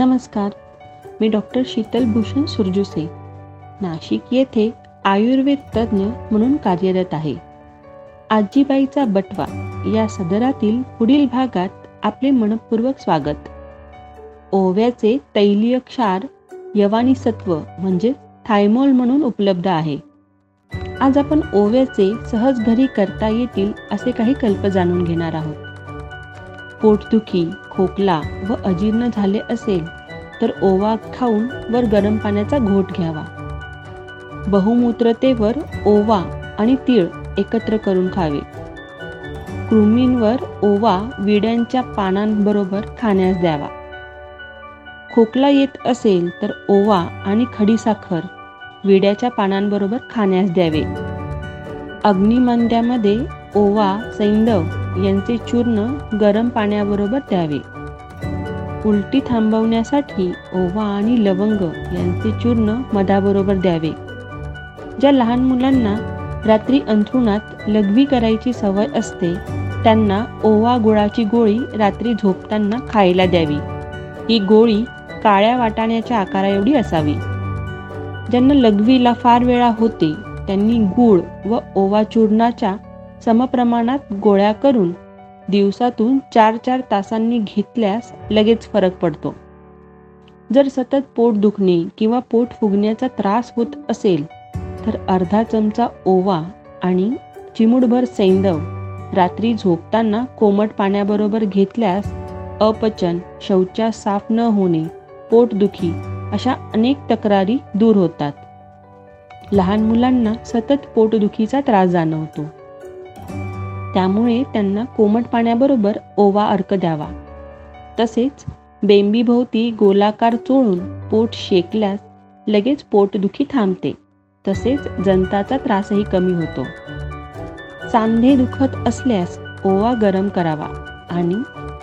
नमस्कार. मी डॉक्टर शीतल भूषण सुरजुसे. नाशिक येथे आयुर्वेद तज्ज्ञ म्हणून कार्यरत आहे. आजीबाईचा बटवा या सदरातील पुढील भागात आपले मनपूर्वक स्वागत. ओव्याचे तैलीय क्षार यवानी सत्व म्हणजे थायमोल म्हणून उपलब्ध आहे. आज आपण ओव्याचे सहज घरी करता येतील असे काही कल्प जाणून घेणार आहोत. पोटदुखी खोकला व अजीर्ण झाले असेल तर ओवा खाऊन वर गरम पाण्याचा घोट घ्यावा. बहुमूत्रतेवर ओवा आणि तीळ एकत्र करून खावे. कृमींवर ओवा विड्यांच्या पानांबरोबर खाण्यास द्यावा. खोकला येत असेल तर ओवा आणि खडीसाखर विड्याच्या पानांबरोबर खाण्यास द्यावे. अग्निमंद्यामध्ये ओवा सैंदव यांचे चूर्ण गरम पाण्याबरोबर द्यावे. उलटी थांबवण्यासाठी ओवा आणि लवंग यांचे चूर्ण मधाबरोबर द्यावे. ज्या लहान मुलांना रात्री अंथरुणात लघवी करायची सवय असते त्यांना ओवा गुळाची गोळी रात्री झोपताना खायला द्यावी. ही गोळी काळ्या वाटाण्याच्या आकारा एवढी असावी. ज्यांना लघवीला फार वेळा होते त्यांनी गूळ व ओवा चूर्णाच्या समप्रमाणात गोळ्या करून दिवसातून चार चार तासांनी घेतल्यास लगेच फरक पडतो. जर सतत पोट दुखणे किंवा पोट फुगण्याचा त्रास होत असेल तर अर्धा चमचा ओवा आणि चिमुडभर सैंदव रात्री झोपताना कोमट पाण्याबरोबर घेतल्यास अपचन शौचा साफ न होणे पोटदुखी अशा अनेक तक्रारी दूर होतात. लहान मुलांना सतत पोटदुखीचा त्रास जाणवतो. त्यामुळे त्यांना कोमट पाण्याबरोबर ओवा अर्क द्यावा. तसेच बेंबीभोवती गोलाकार चोळून पोट शेकल्यास लगेच पोटदुखी थांबते. तसेच जंताचा त्रासही कमी होतो. सांधे दुखत असल्यास ओवा गरम करावा आणि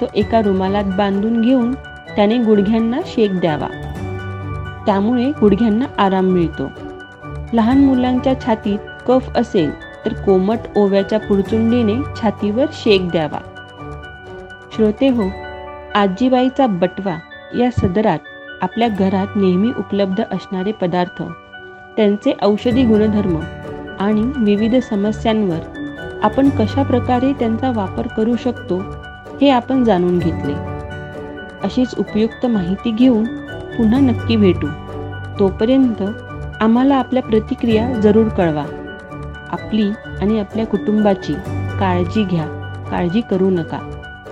तो एका रुमालात बांधून घेऊन त्याने गुडघ्यांना शेक द्यावा. त्यामुळे गुडघ्यांना आराम मिळतो. लहान मुलांच्या छातीत कफ असेल तर कोमट ओव्याच्या पुरचुंडीने छातीवर शेक द्यावा. श्रोते हो आजीबाईचा बटवा या सदरात आपल्या घरात नेहमी उपलब्ध असणारे पदार्थ त्यांचे औषधी गुणधर्म आणि विविध समस्यांवर आपण कशा प्रकारे त्यांचा वापर करू शकतो हे आपण जाणून घेतले. अशीच उपयुक्त माहिती घेऊन पुन्हा नक्की भेटू. तोपर्यंत आम्हाला आपल्या प्रतिक्रिया जरूर कळवा. आपली आणि आपल्या कुटुंबाची काळजी घ्या काळजी करू नका.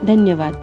धन्यवाद.